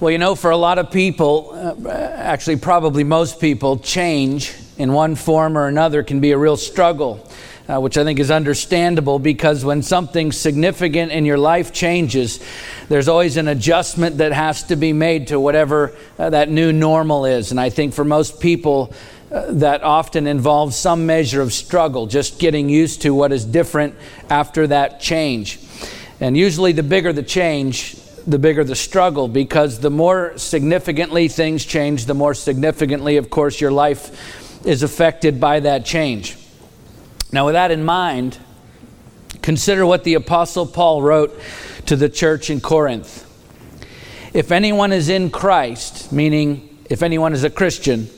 Well, you know, for a lot of people, uh, actually, probably most people, change in one form or another can be a real struggle, uh, which I think is understandable because when something significant in your life changes, there's always an adjustment that has to be made to whatever uh, that new normal is. And I think for most people, uh, that often involves some measure of struggle, just getting used to what is different after that change. And usually, the bigger the change, the bigger the struggle because the more significantly things change, the more significantly, of course, your life is affected by that change. Now, with that in mind, consider what the Apostle Paul wrote to the church in Corinth. If anyone is in Christ, meaning if anyone is a Christian,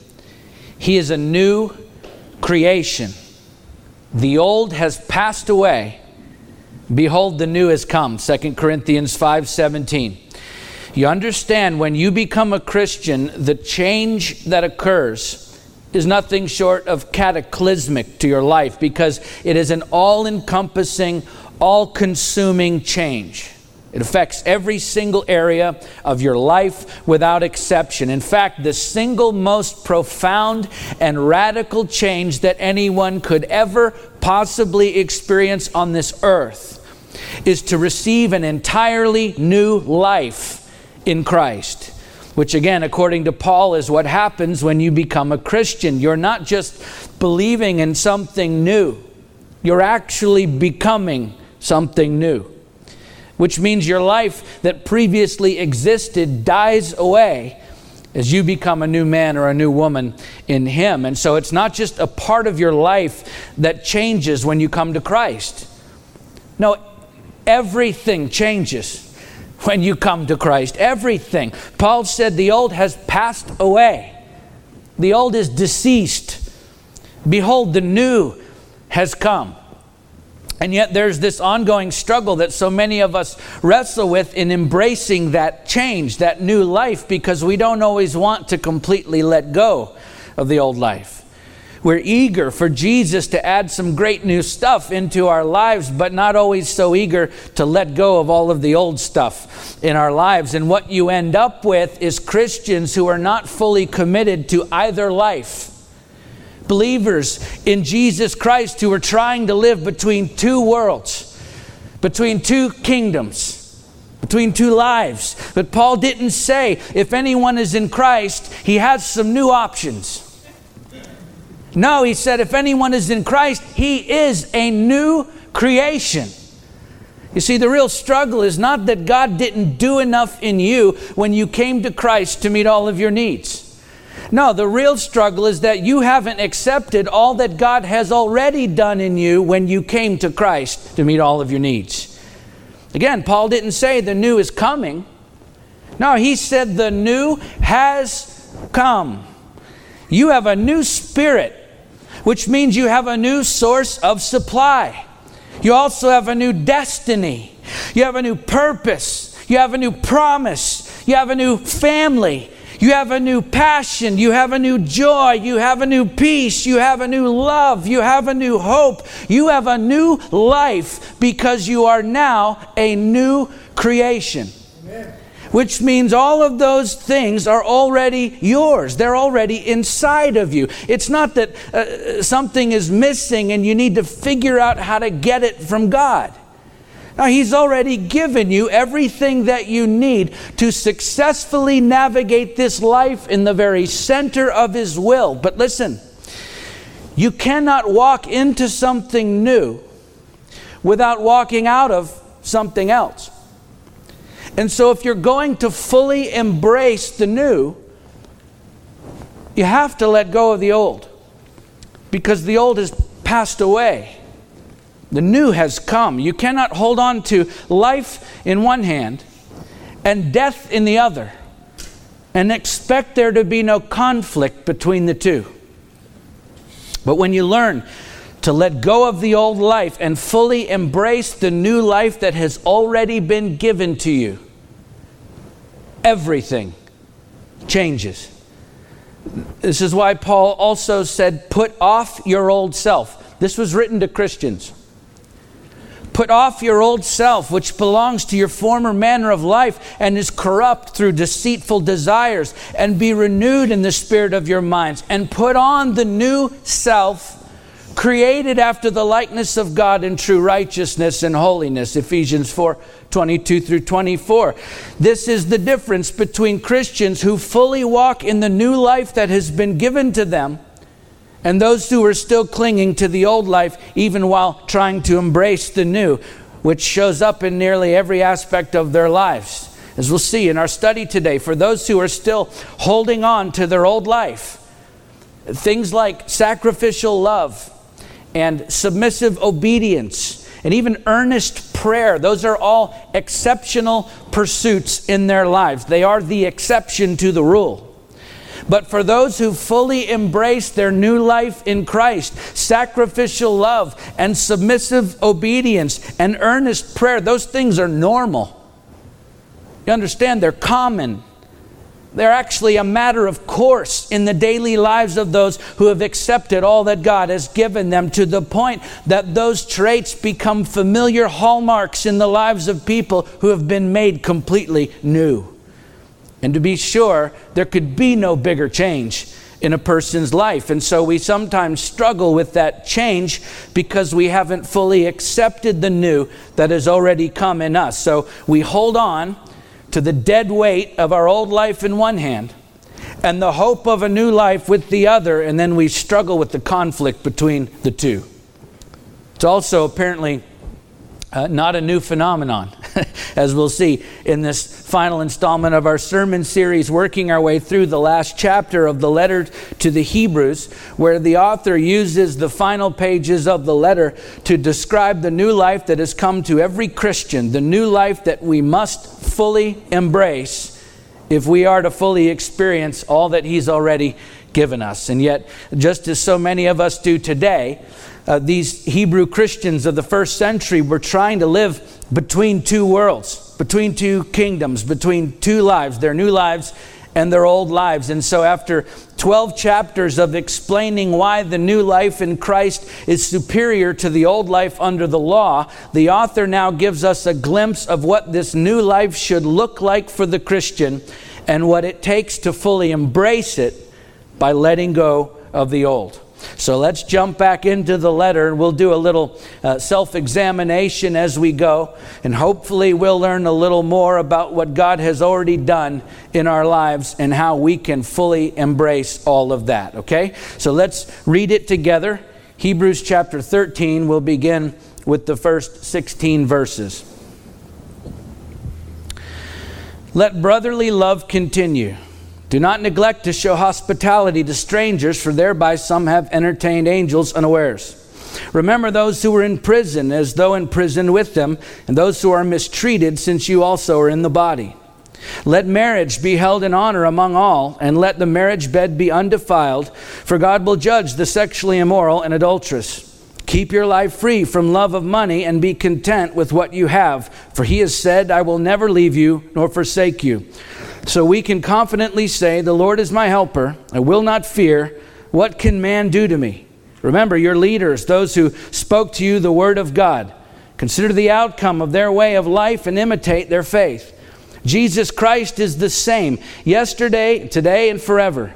he is a new creation. The old has passed away Behold, the new has come. 2 Corinthians 5:17. You understand when you become a Christian, the change that occurs is nothing short of cataclysmic to your life because it is an all encompassing, all consuming change. It affects every single area of your life without exception. In fact, the single most profound and radical change that anyone could ever possibly experience on this earth is to receive an entirely new life in Christ. Which, again, according to Paul, is what happens when you become a Christian. You're not just believing in something new, you're actually becoming something new. Which means your life that previously existed dies away as you become a new man or a new woman in Him. And so it's not just a part of your life that changes when you come to Christ. No, Everything changes when you come to Christ. Everything. Paul said the old has passed away, the old is deceased. Behold, the new has come. And yet, there's this ongoing struggle that so many of us wrestle with in embracing that change, that new life, because we don't always want to completely let go of the old life. We're eager for Jesus to add some great new stuff into our lives, but not always so eager to let go of all of the old stuff in our lives. And what you end up with is Christians who are not fully committed to either life. Believers in Jesus Christ who are trying to live between two worlds, between two kingdoms between two lives. But Paul didn't say if anyone is in Christ, he has some new options. No, he said, if anyone is in Christ, he is a new creation. You see, the real struggle is not that God didn't do enough in you when you came to Christ to meet all of your needs. No, the real struggle is that you haven't accepted all that God has already done in you when you came to Christ to meet all of your needs. Again, Paul didn't say the new is coming. No, he said the new has come. You have a new spirit which means you have a new source of supply. You also have a new destiny. You have a new purpose. You have a new promise. You have a new family. You have a new passion. You have a new joy. You have a new peace. You have a new love. You have a new hope. You have a new life because you are now a new creation. Amen which means all of those things are already yours. They're already inside of you. It's not that uh, something is missing and you need to figure out how to get it from God. Now, He's already given you everything that you need to successfully navigate this life in the very center of His will. But listen, you cannot walk into something new without walking out of something else. And so, if you're going to fully embrace the new, you have to let go of the old because the old has passed away. The new has come. You cannot hold on to life in one hand and death in the other and expect there to be no conflict between the two. But when you learn to let go of the old life and fully embrace the new life that has already been given to you, everything changes. This is why Paul also said, Put off your old self. This was written to Christians. Put off your old self, which belongs to your former manner of life and is corrupt through deceitful desires, and be renewed in the spirit of your minds, and put on the new self, created after the likeness of God in true righteousness and holiness. Ephesians 4 22 through 24. This is the difference between Christians who fully walk in the new life that has been given to them and those who are still clinging to the old life, even while trying to embrace the new, which shows up in nearly every aspect of their lives. As we'll see in our study today, for those who are still holding on to their old life, things like sacrificial love and submissive obedience and even earnest prayer, those are all exceptional pursuits in their lives. They are the exception to the rule. But for those who fully embrace their new life in Christ, sacrificial love and submissive obedience and earnest prayer, those things are normal. You understand? They're common. They're actually a matter of course in the daily lives of those who have accepted all that God has given them to the point that those traits become familiar hallmarks in the lives of people who have been made completely new. And to be sure, there could be no bigger change in a person's life. And so we sometimes struggle with that change because we haven't fully accepted the new that has already come in us. So we hold on to the dead weight of our old life in one hand and the hope of a new life with the other, and then we struggle with the conflict between the two. It's also apparently uh, not a new phenomenon, as we'll see in this final installment of our sermon series, working our way through the last chapter of the letter to the Hebrews, where the author uses the final pages of the letter to describe the new life that has come to every Christian, the new life that we must fully embrace if we are to fully experience all that he's already given us. And yet, just as so many of us do today, uh, these Hebrew Christians of the first century were trying to live between two worlds, between two kingdoms, between two lives, their new lives and their old lives. And so, after 12 chapters of explaining why the new life in Christ is superior to the old life under the law, the author now gives us a glimpse of what this new life should look like for the Christian and what it takes to fully embrace it by letting go of the old. So let's jump back into the letter and we'll do a little uh, self examination as we go. And hopefully, we'll learn a little more about what God has already done in our lives and how we can fully embrace all of that. Okay? So let's read it together. Hebrews chapter 13, we'll begin with the first 16 verses. Let brotherly love continue. Do not neglect to show hospitality to strangers, for thereby some have entertained angels unawares. Remember those who were in prison, as though in prison with them, and those who are mistreated, since you also are in the body. Let marriage be held in honor among all, and let the marriage bed be undefiled, for God will judge the sexually immoral and adulterous. Keep your life free from love of money and be content with what you have, for he has said, I will never leave you nor forsake you. So we can confidently say, The Lord is my helper. I will not fear. What can man do to me? Remember, your leaders, those who spoke to you the word of God. Consider the outcome of their way of life and imitate their faith. Jesus Christ is the same yesterday, today, and forever.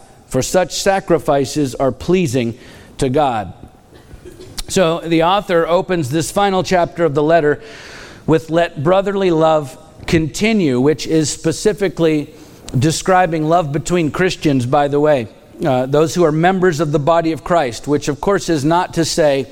for such sacrifices are pleasing to God. So the author opens this final chapter of the letter with let brotherly love continue, which is specifically describing love between Christians, by the way, uh, those who are members of the body of Christ, which of course is not to say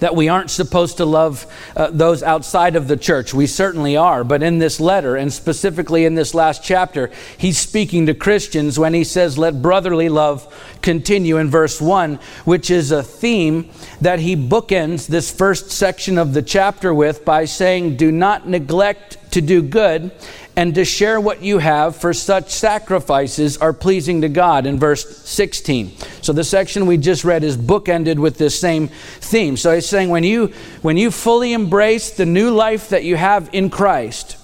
that we aren't supposed to love uh, those outside of the church. We certainly are. But in this letter, and specifically in this last chapter, he's speaking to Christians when he says, Let brotherly love continue in verse 1, which is a theme that he bookends this first section of the chapter with by saying, Do not neglect to do good and to share what you have, for such sacrifices are pleasing to God, in verse 16. So the section we just read is bookended with this same theme. So he's saying when you when you fully embrace the new life that you have in Christ,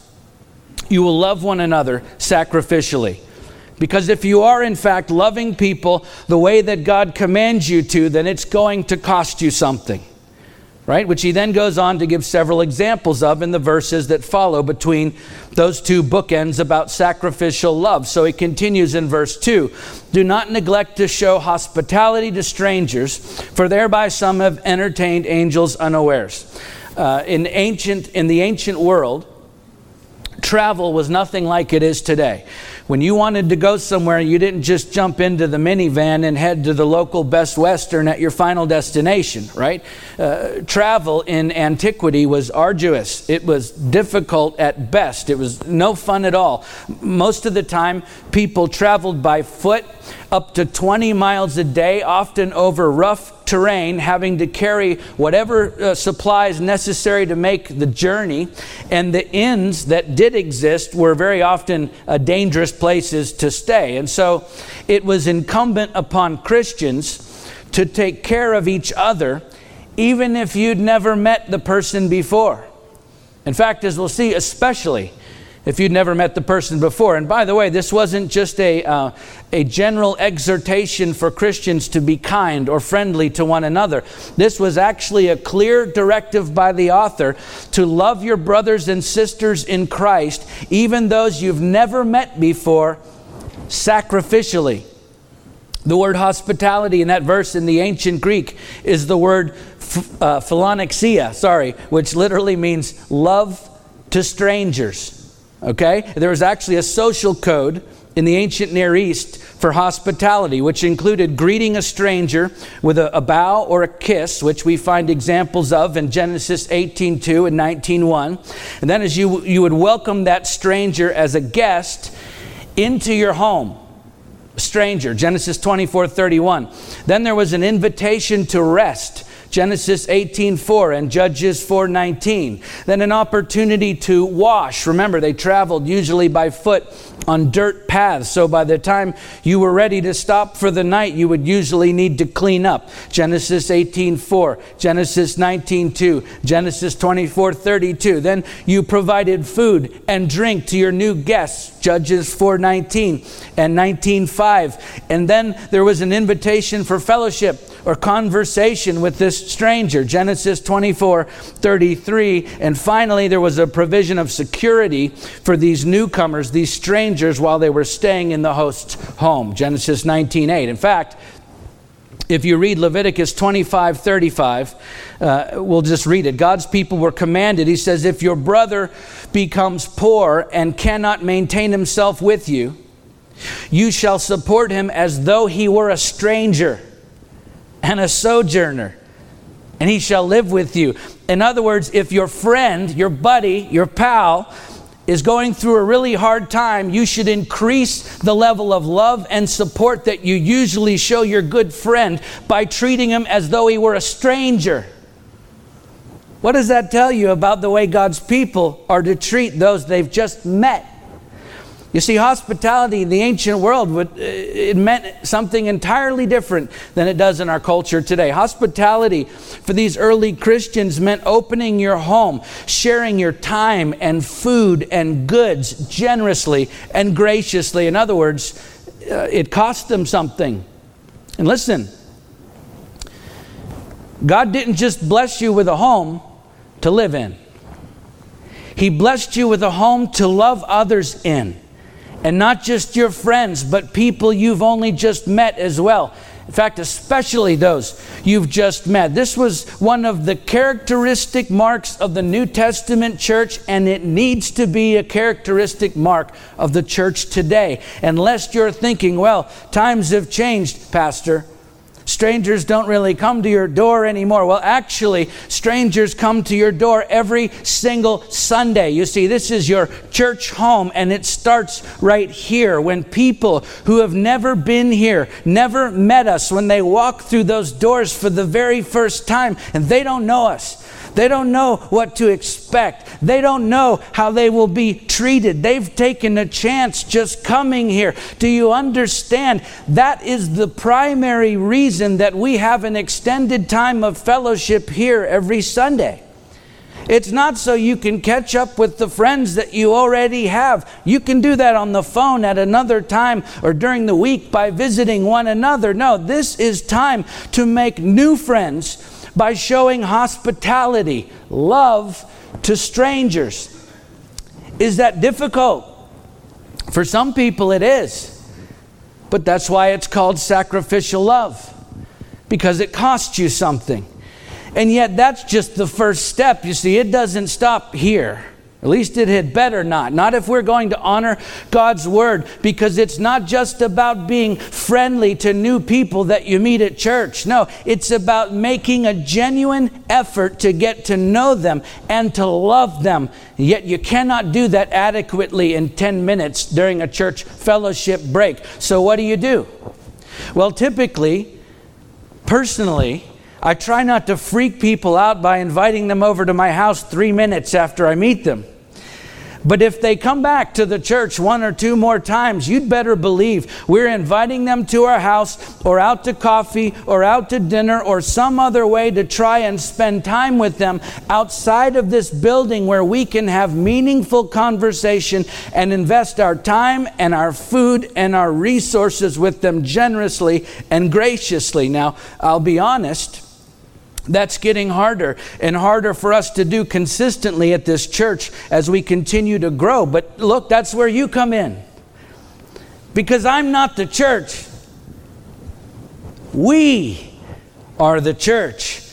you will love one another sacrificially. Because if you are, in fact, loving people the way that God commands you to, then it's going to cost you something right? Which he then goes on to give several examples of in the verses that follow between those two bookends about sacrificial love. So he continues in verse 2 Do not neglect to show hospitality to strangers, for thereby some have entertained angels unawares. Uh, in, ancient, in the ancient world, travel was nothing like it is today. When you wanted to go somewhere, you didn't just jump into the minivan and head to the local Best Western at your final destination, right? Uh, travel in antiquity was arduous. It was difficult at best. It was no fun at all. Most of the time, people traveled by foot up to 20 miles a day, often over rough terrain, having to carry whatever uh, supplies necessary to make the journey. And the inns that did exist were very often uh, dangerous places to stay. And so it was incumbent upon Christians to take care of each other, even if you'd never met the person before. In fact, as we'll see, especially if you'd never met the person before. And by the way, this wasn't just a, uh, a general exhortation for Christians to be kind or friendly to one another. This was actually a clear directive by the author to love your brothers and sisters in Christ, even those you've never met before, sacrificially. The word hospitality in that verse in the ancient Greek is the word uh, philonexia, sorry, which literally means love to strangers. Okay? There was actually a social code in the ancient Near East for hospitality, which included greeting a stranger with a, a, bow or a kiss, which we find examples of in Genesis 18:2 and 19:1. And then as you, you would welcome that stranger as a guest into your home. Stranger, Genesis 24:31. Then there was an invitation to rest Genesis 18:4 and Judges 4:19. Then an opportunity to wash. Remember, they traveled usually by foot on dirt paths. So by the time you were ready to stop for the night, you would usually need to clean up. Genesis 18:4, Genesis 19:2, Genesis 24:32. Then you provided food and drink to your new guests. Judges 4:19 and 19:5. And then there was an invitation for fellowship or conversation with this stranger. Genesis 24 33. And finally, there was a provision of security for these newcomers, these strangers, while they were staying in the host's home. Genesis 19 8. In fact, if you read Leviticus 25 35, uh, we'll just read it. God's people were commanded, he says, if your brother becomes poor and cannot maintain himself with you, you shall support him as though he were a stranger and a sojourner, and he shall live with you. In other words, if your friend, your buddy, your pal, is going through a really hard time, you should increase the level of love and support that you usually show your good friend by treating him as though he were a stranger. What does that tell you about the way God's people are to treat those they've just met? You see, hospitality in the ancient world uh, it meant something entirely different than it does in our culture today. Hospitality for these early Christians meant opening your home, sharing your time and food and goods generously and graciously. In other words, uh, it cost them something. And listen, God didn't just bless you with a home to live in. He blessed you with a home to love others in. And not just your friends, but people you've only just met as well. In fact, especially those you've just met. This was one of the characteristic marks of the New Testament church, and it needs to be a characteristic mark of the church today. Unless you're thinking, well, times have changed, Pastor. Strangers don't really come to your door anymore. Well, actually, strangers come to your door every single Sunday. You see, this is your church home, and it starts right here when people who have never been here, never met us, when they walk through those doors for the very first time, and they don't know us. They don't know what to expect. They don't know how they will be treated. They've taken a chance just coming here. Do you understand? That is the primary reason that we have an extended time of fellowship here every Sunday. It's not so you can catch up with the friends that you already have. You can do that on the phone at another time or during the week by visiting one another. No, this is time to make new friends by showing hospitality, love to strangers. Is that difficult? For some people, it is. But that's why it's called sacrificial love, because it costs you something. And yet, that's just the first step. You see, it doesn't stop here. At least it had better not. Not if we're going to honor God's word, because it's not just about being friendly to new people that you meet at church. No, it's about making a genuine effort to get to know them and to love them. Yet you cannot do that adequately in 10 minutes during a church fellowship break. So, what do you do? Well, typically, personally, I try not to freak people out by inviting them over to my house three minutes after I meet them. But if they come back to the church one or two more times, you'd better believe we're inviting them to our house or out to coffee or out to dinner or some other way to try and spend time with them outside of this building where we can have meaningful conversation and invest our time and our food and our resources with them generously and graciously. Now, I'll be honest that's getting harder and harder for us to do consistently at this church as we continue to grow. But look, that's where you come in. Because I'm not the church, we are the church.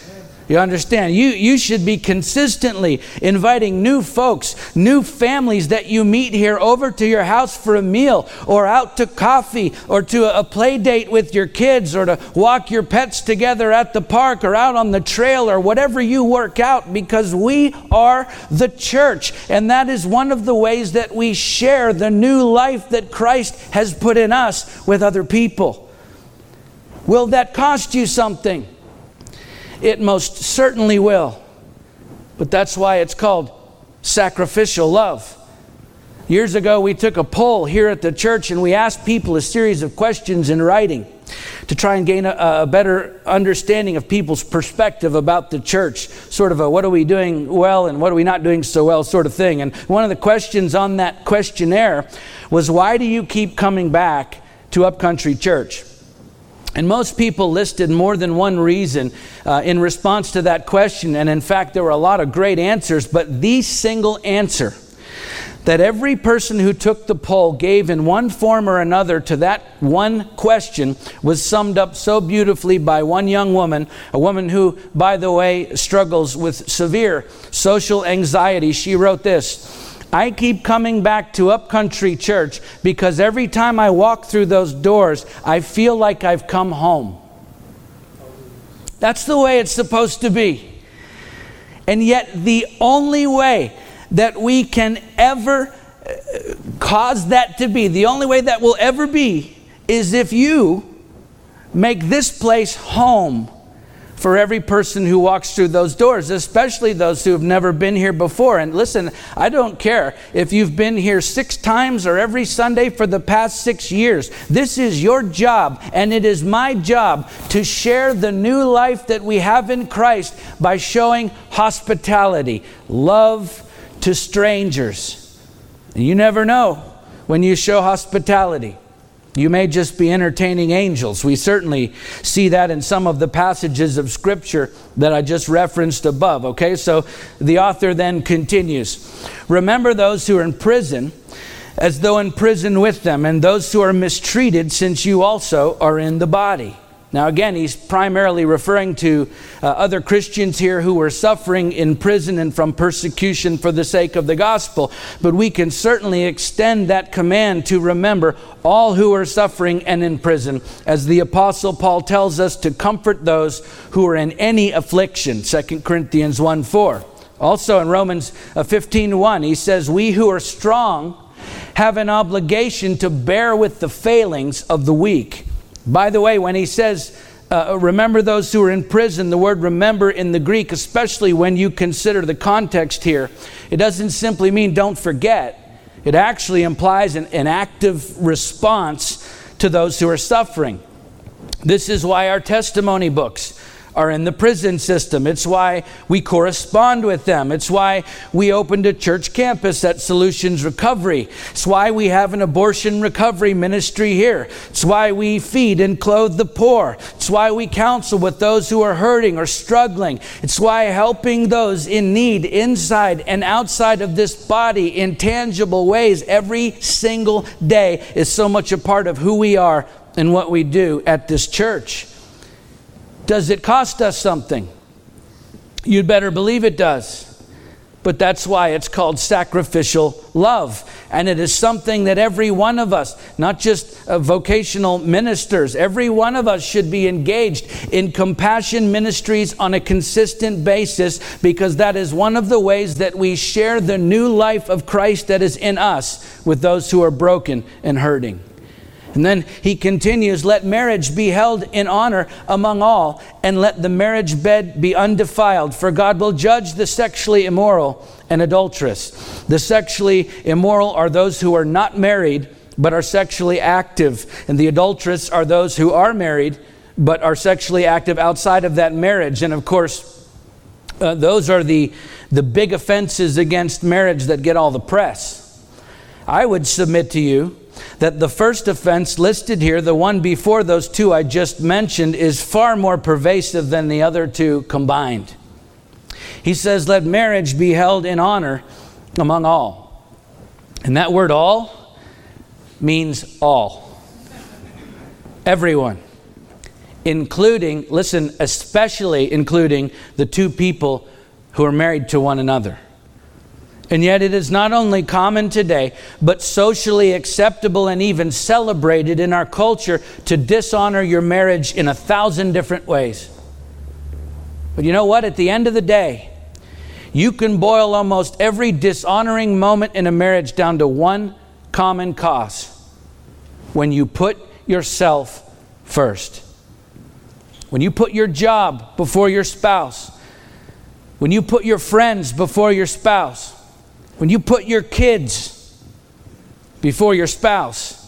You understand? You, you should be consistently inviting new folks, new families that you meet here over to your house for a meal or out to coffee or to a play date with your kids or to walk your pets together at the park or out on the trail or whatever you work out because we are the church. And that is one of the ways that we share the new life that Christ has put in us with other people. Will that cost you something? It most certainly will. But that's why it's called sacrificial love. Years ago, we took a poll here at the church and we asked people a series of questions in writing to try and gain a, a, better understanding of people's perspective about the church. Sort of a what are we doing well and what are we not doing so well sort of thing. And one of the questions on that questionnaire was why do you keep coming back to Upcountry Church? And most people listed more than one reason uh, in response to that question. And in fact, there were a lot of great answers, but the single answer that every person who took the poll gave in one form or another to that one question was summed up so beautifully by one young woman, a woman who, by the way, struggles with severe social anxiety. She wrote this. I keep coming back to Upcountry Church because every time I walk through those doors, I feel like I've come home. That's the way it's supposed to be. And yet, the only way that we can ever uh, cause that to be, the only way that will ever be, is if you make this place home for every person who walks through those doors, especially those who have never been here before. And listen, I don't care if you've been here six times or every Sunday for the past six years. This is your job, and it is my job to share the new life that we have in Christ by showing hospitality, love to strangers. And you never know when you show hospitality. You may just be entertaining angels. We certainly see that in some of the passages of Scripture that I just referenced above. Okay, so the author then continues Remember those who are in prison as though in prison with them, and those who are mistreated, since you also are in the body. Now, again, he's primarily referring to uh, other Christians here who were suffering in prison and from persecution for the sake of the gospel. But we can certainly extend that command to remember all who are suffering and in prison, as the Apostle Paul tells us to comfort those who are in any affliction, 2 Corinthians 1 4. Also in Romans uh, 15 1, he says, We who are strong have an obligation to bear with the failings of the weak by the way, when he says, uh, remember those who are in prison, the word remember in the Greek, especially when you consider the context here, it doesn't simply mean don't forget. It actually implies an, an active response to those who are suffering. This is why our testimony books are in the prison system. It's why we correspond with them. It's why we opened a church campus at Solutions Recovery. It's why we have an abortion recovery ministry here. It's why we feed and clothe the poor. It's why we counsel with those who are hurting or struggling. It's why helping those in need inside and outside of this body in tangible ways every single day is so much a part of who we are and what we do at this church. Does it cost us something? You'd better believe it does. But that's why it's called sacrificial love. And it is something that every one of us, not just uh, vocational ministers, every one of us should be engaged in compassion ministries on a consistent basis because that is one of the ways that we share the new life of Christ that is in us with those who are broken and hurting. And then he continues, Let marriage be held in honor among all, and let the marriage bed be undefiled, for God will judge the sexually immoral and adulterous. The sexually immoral are those who are not married, but are sexually active, and the adulterous are those who are married, but are sexually active outside of that marriage. And of course, uh, those are the, the big offenses against marriage that get all the press. I would submit to you that the first offense listed here, the one before those two I just mentioned, is far more pervasive than the other two combined. He says, Let marriage be held in honor among all. And that word all means all. Everyone. Including, listen, especially including the two people who are married to one another. And yet, it is not only common today, but socially acceptable and even celebrated in our culture to dishonor your marriage in a thousand different ways. But you know what? At the end of the day, you can boil almost every dishonoring moment in a marriage down to one common cause when you put yourself first. When you put your job before your spouse. When you put your friends before your spouse when you put your kids before your spouse,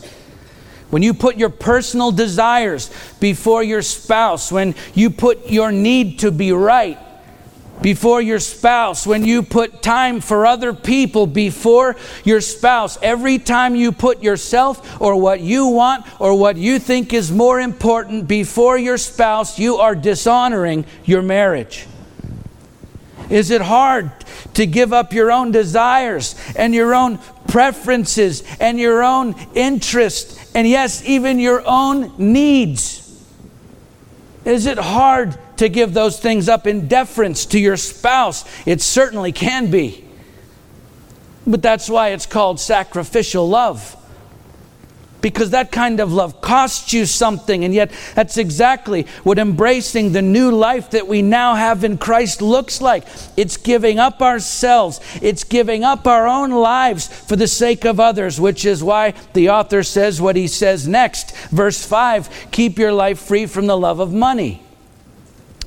when you put your personal desires before your spouse, when you put your need to be right before your spouse, when you put time for other people before your spouse, every time you put yourself or what you want or what you think is more important before your spouse, you are dishonoring your marriage. Is it hard to give up your own desires and your own preferences and your own interests and, yes, even your own needs? Is it hard to give those things up in deference to your spouse? It certainly can be. But that's why it's called sacrificial love because that kind of love costs you something. And yet, that's exactly what embracing the new life that we now have in Christ looks like. It's giving up ourselves, it's giving up our own lives for the sake of others, which is why the author says what he says next. Verse 5 Keep your life free from the love of money.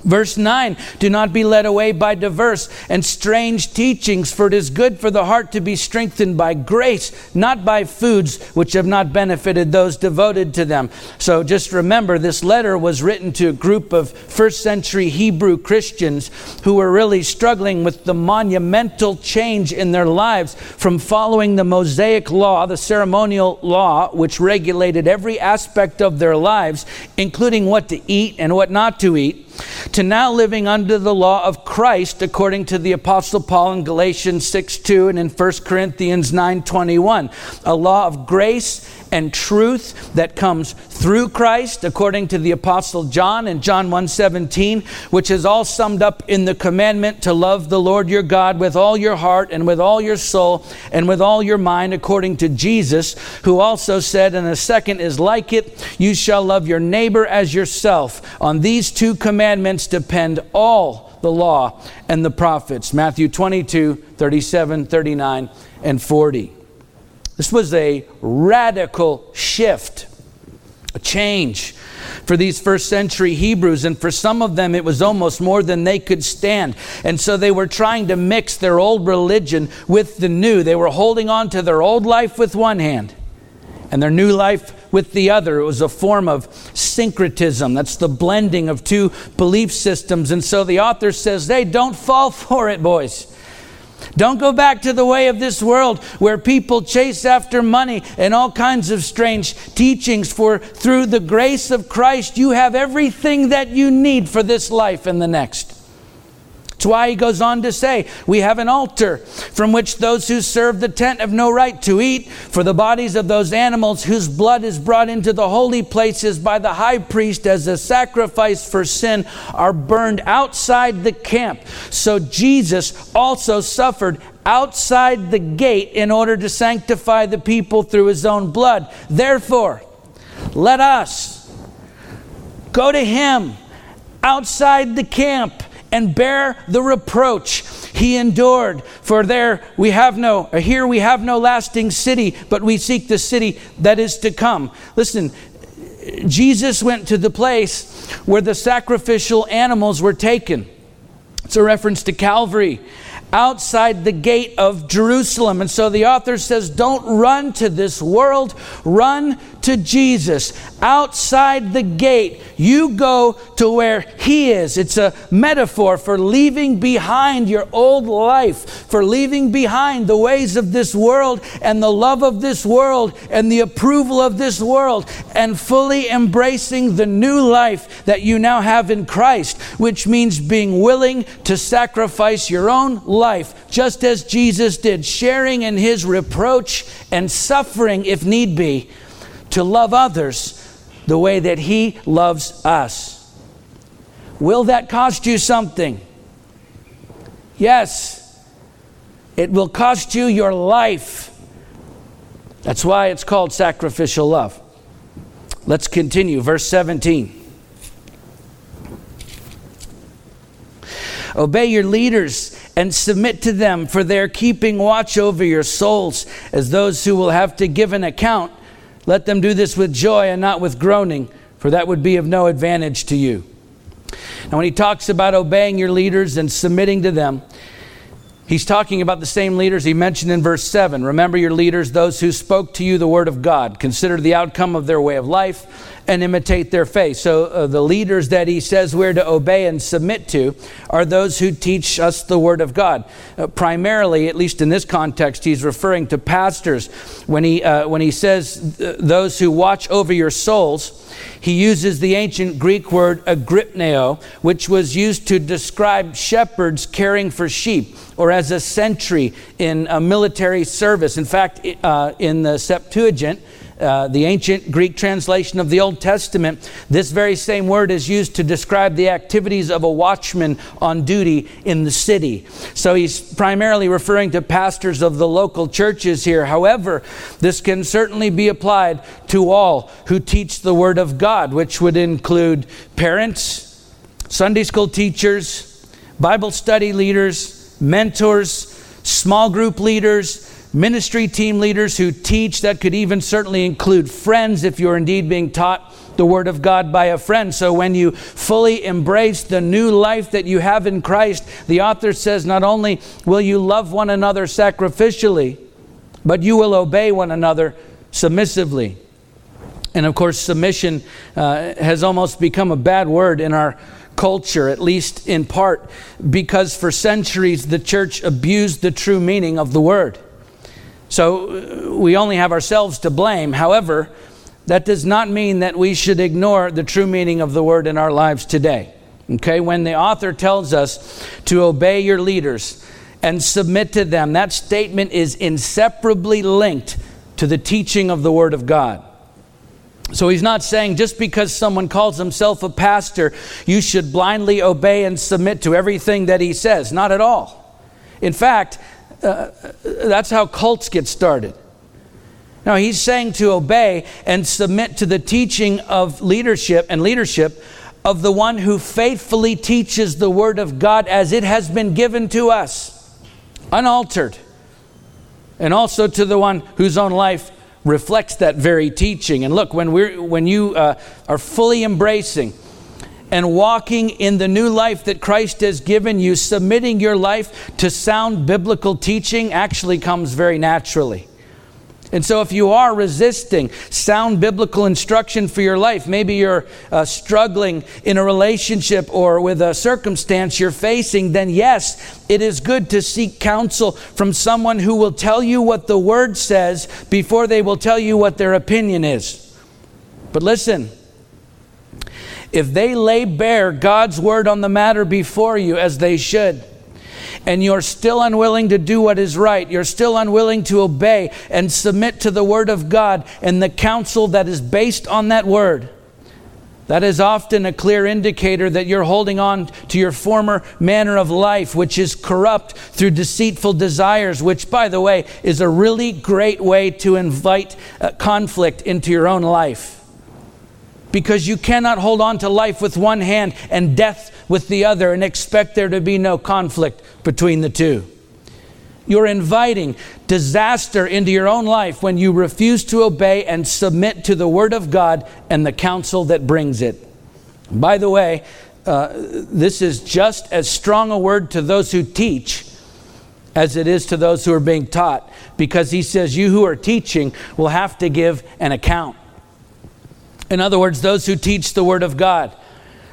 Verse 9 Do not be led away by diverse and strange teachings, for it is good for the heart to be strengthened by grace, not by foods which have not benefited those devoted to them. So just remember, this letter was written to a group of first century Hebrew Christians who were really struggling with the monumental change in their lives from following the Mosaic law, the ceremonial law, which regulated every aspect of their lives, including what to eat and what not to eat to now living under the law of Christ according to the apostle Paul in Galatians 6 2 and in 1 Corinthians 9 21. A law of grace and truth that comes through Christ, according to the Apostle John in John 1:17, which is all summed up in the commandment to love the Lord your God with all your heart and with all your soul and with all your mind, according to Jesus, who also said, and a second is like it, you shall love your neighbor as yourself. On these two commandments depend all the law and the prophets. Matthew 22, 37, 39, and 40. This was a radical shift, a change for these first century Hebrews, and for some of them it was almost more than they could stand. And so they were trying to mix their old religion with the new. They were holding on to their old life with one hand and their new life with the other. It was a form of syncretism. That's the blending of two belief systems. And so the author says, hey, don't fall for it, boys. Don't go back to the way of this world where people chase after money and all kinds of strange teachings. For through the grace of Christ, you have everything that you need for this life and the next. That's why he goes on to say, We have an altar from which those who serve the tent have no right to eat, for the bodies of those animals whose blood is brought into the holy places by the high priest as a sacrifice for sin are burned outside the camp. So Jesus also suffered outside the gate in order to sanctify the people through his own blood. Therefore, let us go to him outside the camp and bear the reproach he endured. For there we have no, here we have no lasting city, but we seek the city that is to come. Listen, Jesus went to the place where the sacrificial animals were taken. It's a reference to Calvary outside the gate of Jerusalem. And so the author says, Don't run to this world, run to Jesus. Outside the gate, you go to where He is. It's a metaphor for leaving behind your old life, for leaving behind the ways of this world and the love of this world and the approval of this world, and fully embracing the new life that you now have in Christ, which means being willing to sacrifice your own life, just as Jesus did, sharing in His reproach and suffering if need be to love others the way that He loves us. Will that cost you something? Yes. It will cost you your life. That's why it's called sacrificial love. Let's continue. Verse 17. Obey your leaders and submit to them, for they're keeping watch over your souls as those who will have to give an account. Let them do this with joy and not with groaning, for that would be of no advantage to you. Now, when he talks about obeying your leaders and submitting to them, he's talking about the same leaders he mentioned in verse 7. Remember your leaders, those who spoke to you the word of God. Consider the outcome of their way of life and imitate their faith. So, uh, the leaders that he says we're to obey and submit to are those who teach us the Word of God. Uh, primarily, at least in this context, he's referring to pastors. When he, uh, when he says th- those who watch over your souls, he uses the ancient Greek word agrypneo, which was used to describe shepherds caring for sheep or as a sentry in a military service. In fact, uh, in the Septuagint, uh, the ancient Greek translation of the Old Testament, this very same word is used to describe the activities of a watchman on duty in the city. So he's primarily referring to pastors of the local churches here. However, this can certainly be applied to all who teach the Word of God, which would include parents, Sunday school teachers, Bible study leaders, mentors, small group leaders ministry team leaders who teach. That could even certainly include friends if you're indeed being taught the Word of God by a friend. So when you fully embrace the new life that you have in Christ, the author says not only will you love one another sacrificially, but you will obey one another submissively. And of course, submission uh, has almost become a bad word in our culture, at least in part, because for centuries the church abused the true meaning of the word. So uh, we only have ourselves to blame. However, that does not mean that we should ignore the true meaning of the word in our lives today. Okay, when the author tells us to obey your leaders and submit to them, that statement is inseparably linked to the teaching of the Word of God. So he's not saying just because someone calls himself a pastor, you should blindly obey and submit to everything that he says. Not at all. In fact, uh, that's how cults get started. Now, he's saying to obey and submit to the teaching of leadership and leadership of the one who faithfully teaches the Word of God as it has been given to us, unaltered. And also to the one whose own life reflects that very teaching. And look, when, we're, when you uh, are fully embracing and walking in the new life that Christ has given you, submitting your life to sound biblical teaching actually comes very naturally. And so, if you are resisting sound biblical instruction for your life, maybe you're uh, struggling in a relationship or with a circumstance you're facing, then yes, it is good to seek counsel from someone who will tell you what the Word says before they will tell you what their opinion is. But listen, if they lay bare God's Word on the matter before you, as they should, and you're still unwilling to do what is right, you're still unwilling to obey and submit to the Word of God and the counsel that is based on that Word, that is often a clear indicator that you're holding on to your former manner of life, which is corrupt through deceitful desires, which, by the way, is a really great way to invite uh, conflict into your own life because you cannot hold on to life with one hand and death with the other and expect there to be no conflict between the two. You're inviting disaster into your own life when you refuse to obey and submit to the Word of God and the counsel that brings it. By the way, uh, this is just as strong a word to those who teach as it is to those who are being taught, because he says, You who are teaching will have to give an account. In other words, those who teach the Word of God,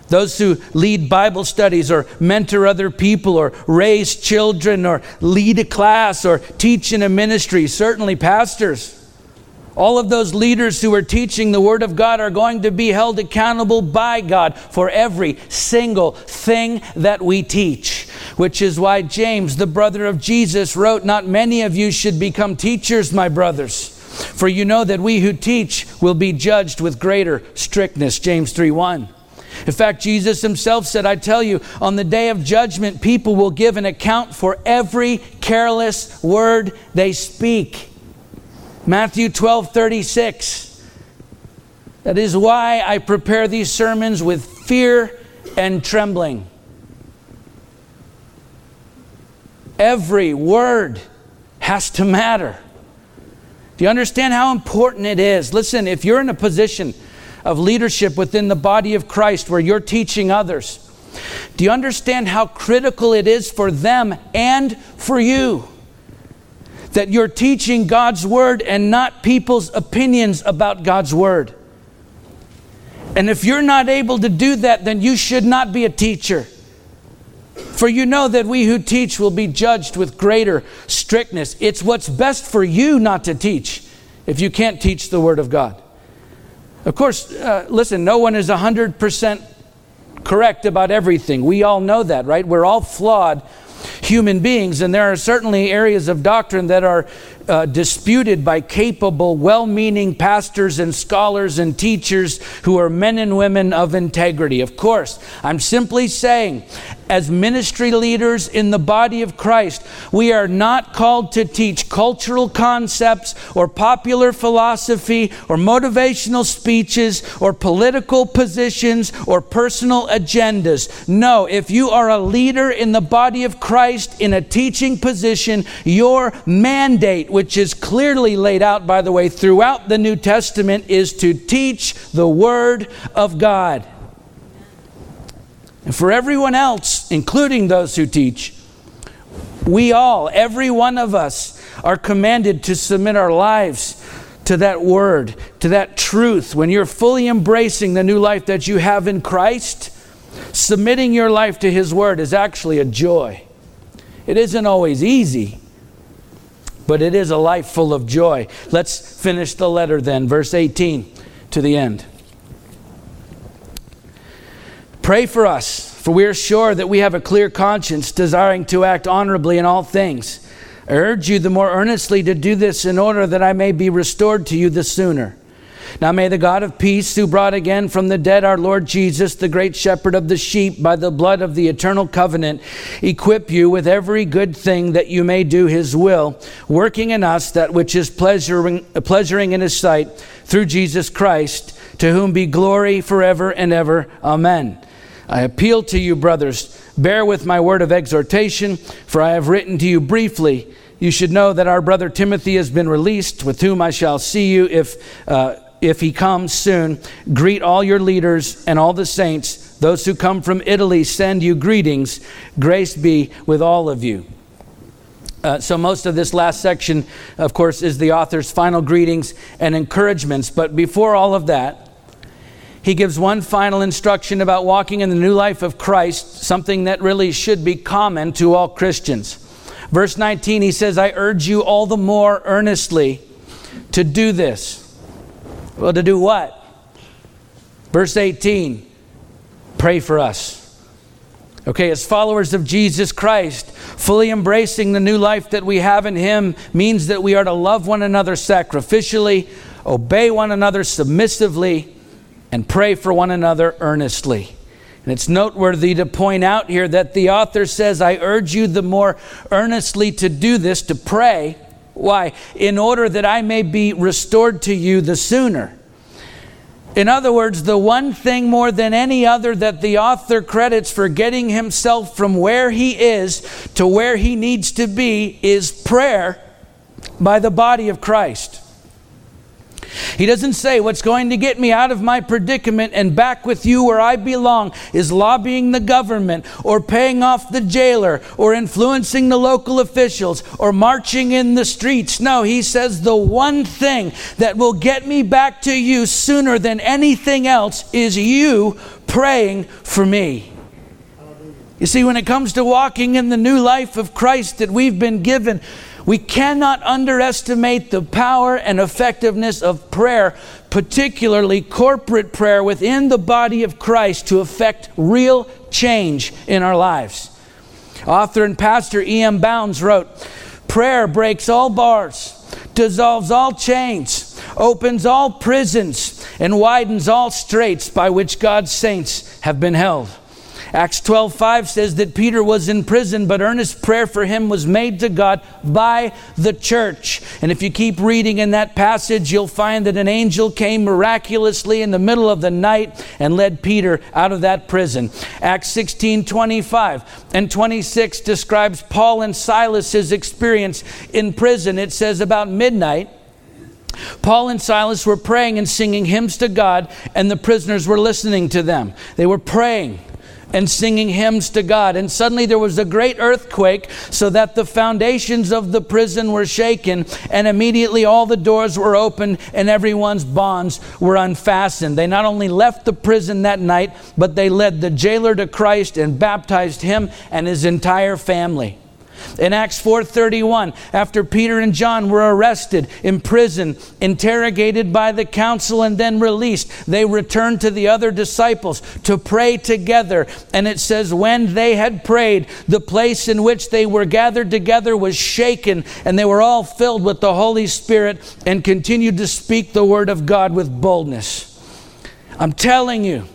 those who lead Bible studies or mentor other people or raise children or lead a class or teach in a ministry, certainly pastors. All of those leaders who are teaching the Word of God are going to be held accountable by God for every single thing that we teach. Which is why James, the brother of Jesus, wrote, Not many of you should become teachers, my brothers for you know that we who teach will be judged with greater strictness. James 3 1. In fact, Jesus himself said, I tell you, on the day of judgment, people will give an account for every careless word they speak. Matthew 12 36. That is why I prepare these sermons with fear and trembling. Every word has to matter. Do you understand how important it is? Listen, if you're in a position of leadership within the body of Christ where you're teaching others, do you understand how critical it is for them and for you? That you're teaching God's word and not people's opinions about God's word. And if you're not able to do that, then you should not be a teacher. For you know that we who teach will be judged with greater strictness. It's what's best for you not to teach if you can't teach the Word of God. Of course, uh, listen, no one is 100% correct about everything. We all know that, right? We're all flawed human beings, and there are certainly areas of doctrine that are uh, disputed by capable, well meaning pastors and scholars and teachers who are men and women of integrity. Of course, I'm simply saying, as ministry leaders in the body of Christ, we are not called to teach cultural concepts or popular philosophy or motivational speeches or political positions or personal agendas. No, if you are a leader in the body of Christ in a teaching position, your mandate, which is clearly laid out, by the way, throughout the New Testament, is to teach the Word of God. And for everyone else, including those who teach, we all, every one of us, are commanded to submit our lives to that word, to that truth. When you're fully embracing the new life that you have in Christ, submitting your life to His word is actually a joy. It isn't always easy, but it is a life full of joy. Let's finish the letter then, verse 18 to the end. Pray for us, for we are sure that we have a clear conscience, desiring to act honorably in all things. I urge you the more earnestly to do this in order that I may be restored to you the sooner. Now may the God of peace, who brought again from the dead our Lord Jesus, the great shepherd of the sheep, by the blood of the eternal covenant, equip you with every good thing that you may do his will, working in us that which is pleasuring, pleasuring in his sight, through Jesus Christ, to whom be glory forever and ever. Amen. I appeal to you, brothers, bear with my word of exhortation, for I have written to you briefly. You should know that our brother Timothy has been released, with whom I shall see you if. Uh, if he comes soon, greet all your leaders and all the saints. Those who come from Italy send you greetings. Grace be with all of you. Uh, so, most of this last section, of course, is the author's final greetings and encouragements. But before all of that, he gives one final instruction about walking in the new life of Christ, something that really should be common to all Christians. Verse 19, he says, I urge you all the more earnestly to do this well, to do what? Verse 18 pray for us. Okay, as followers of Jesus Christ, fully embracing the new life that we have in Him means that we are to love one another sacrificially, obey one another submissively, and pray for one another earnestly. And it's noteworthy to point out here that the author says, I urge you the more earnestly to do this, to pray why? In order that I may be restored to you the sooner. In other words, the one thing more than any other that the author credits for getting himself from where he is to where he needs to be is prayer by the body of Christ. He doesn't say what's going to get me out of my predicament and back with you where I belong is lobbying the government or paying off the jailer or influencing the local officials or marching in the streets. No, he says the one thing that will get me back to you sooner than anything else is you praying for me. You see, when it comes to walking in the new life of Christ that we've been given, we cannot underestimate the power and effectiveness of prayer, particularly corporate prayer within the body of Christ to effect real change in our lives. Author and pastor E.M. Bounds wrote Prayer breaks all bars, dissolves all chains, opens all prisons, and widens all straits by which God's saints have been held. Acts 12:5 says that Peter was in prison, but earnest prayer for him was made to God by the church. And if you keep reading in that passage, you'll find that an angel came miraculously in the middle of the night and led Peter out of that prison. Acts 16:25 and 26 describes Paul and Silas's experience in prison. It says about midnight Paul and Silas were praying and singing hymns to God, and the prisoners were listening to them. They were praying and singing hymns to God. And suddenly there was a great earthquake, so that the foundations of the prison were shaken, and immediately all the doors were opened and everyone's bonds were unfastened. They not only left the prison that night, but they led the jailer to Christ and baptized him and his entire family. In Acts 4:31, after Peter and John were arrested, imprisoned, interrogated by the council and then released, they returned to the other disciples to pray together. And it says when they had prayed, the place in which they were gathered together was shaken, and they were all filled with the Holy Spirit and continued to speak the word of God with boldness. I'm telling you,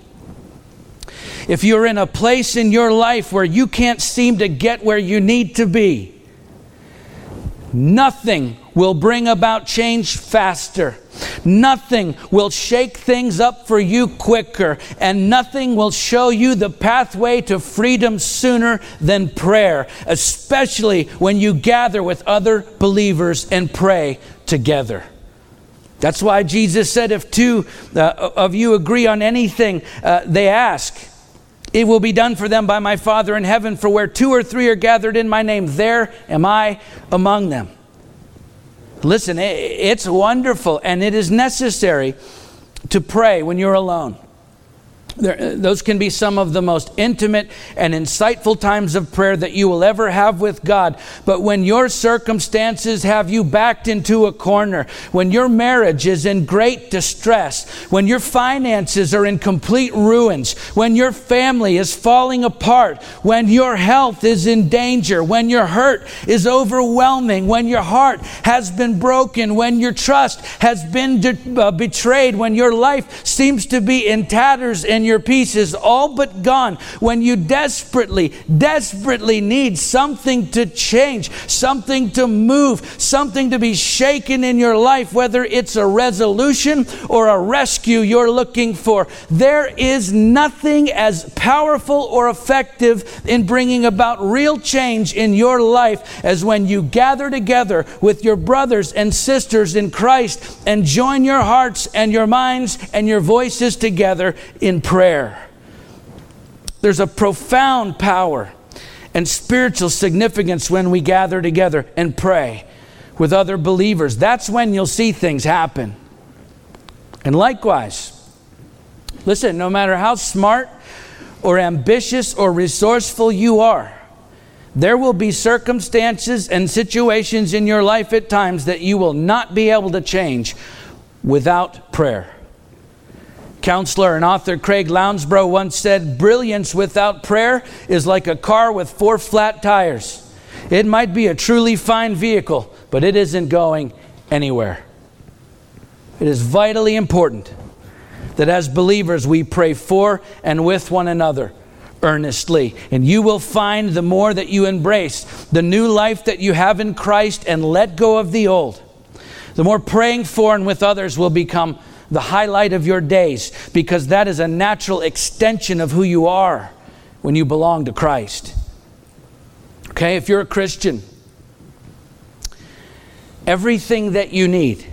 if you're in a place in your life where you can't seem to get where you need to be, nothing will bring about change faster. Nothing will shake things up for you quicker, and nothing will show you the pathway to freedom sooner than prayer, especially when you gather with other believers and pray together. That's why Jesus said, If two uh, of you agree on anything uh, they ask, it will be done for them by my Father in heaven, for where two or three are gathered in my name, there am I among them. Listen, it's wonderful and it is necessary to pray when you're alone. There, uh, those can be some of the most intimate and insightful times of prayer that you will ever have with God. But when your circumstances have you backed into a corner, when your marriage is in great distress, when your finances are in complete ruins, when your family is falling apart, when your health is in danger, when your hurt is overwhelming, when your heart has been broken, when your trust has been de- uh, betrayed, when your life seems to be in tatters and your peace is all but gone, when you desperately, desperately need something to change, something to move, something to be shaken in your life, whether it's a resolution or a rescue you're looking for, there is nothing as powerful or effective in bringing about real change in your life as when you gather together with your brothers and sisters in Christ and join your hearts and your minds and your voices together in prayer prayer. There's a profound power and spiritual significance when we gather together and pray with other believers. That's when you'll see things happen. And likewise, listen, no matter how smart or ambitious or resourceful you are, there will be circumstances and situations in your life at times that you will not be able to change without prayer. Counselor and author Craig Lounsbrough once said, Brilliance without prayer is like a car with four flat tires. It might be a truly fine vehicle, but it isn't going anywhere. It is vitally important that as believers we pray for and with one another earnestly. And you will find the more that you embrace the new life that you have in Christ and let go of the old, the more praying for and with others will become the highlight of your days because that is a natural extension of who you are when you belong to Christ. Okay, if you're a Christian, everything that you need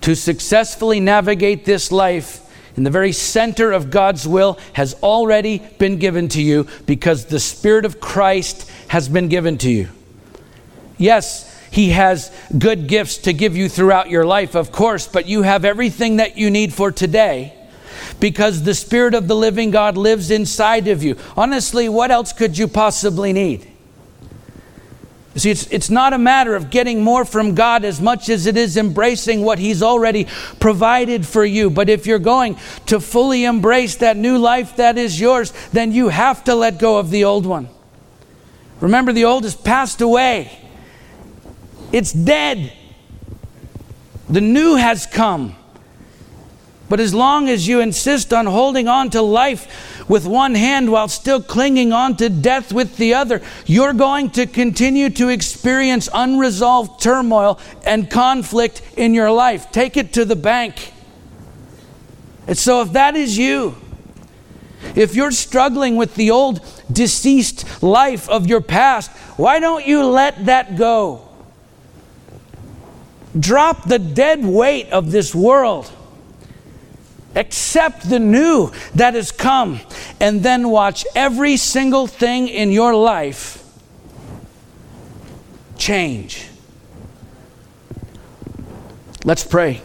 to successfully navigate this life in the very center of God's will has already been given to you because the Spirit of Christ has been given to you. Yes, he has good gifts to give you throughout your life, of course, but you have everything that you need for today because the Spirit of the living God lives inside of you. Honestly, what else could you possibly need? See, it's, it's not a matter of getting more from God as much as it is embracing what He's already provided for you. But if you're going to fully embrace that new life that is yours, then you have to let go of the old one. Remember, the old has passed away. It's dead. The new has come. But as long as you insist on holding on to life with one hand while still clinging on to death with the other, you're going to continue to experience unresolved turmoil and conflict in your life. Take it to the bank. And so, if that is you, if you're struggling with the old deceased life of your past, why don't you let that go? Drop the dead weight of this world. Accept the new that has come, and then watch every single thing in your life change. Let's pray.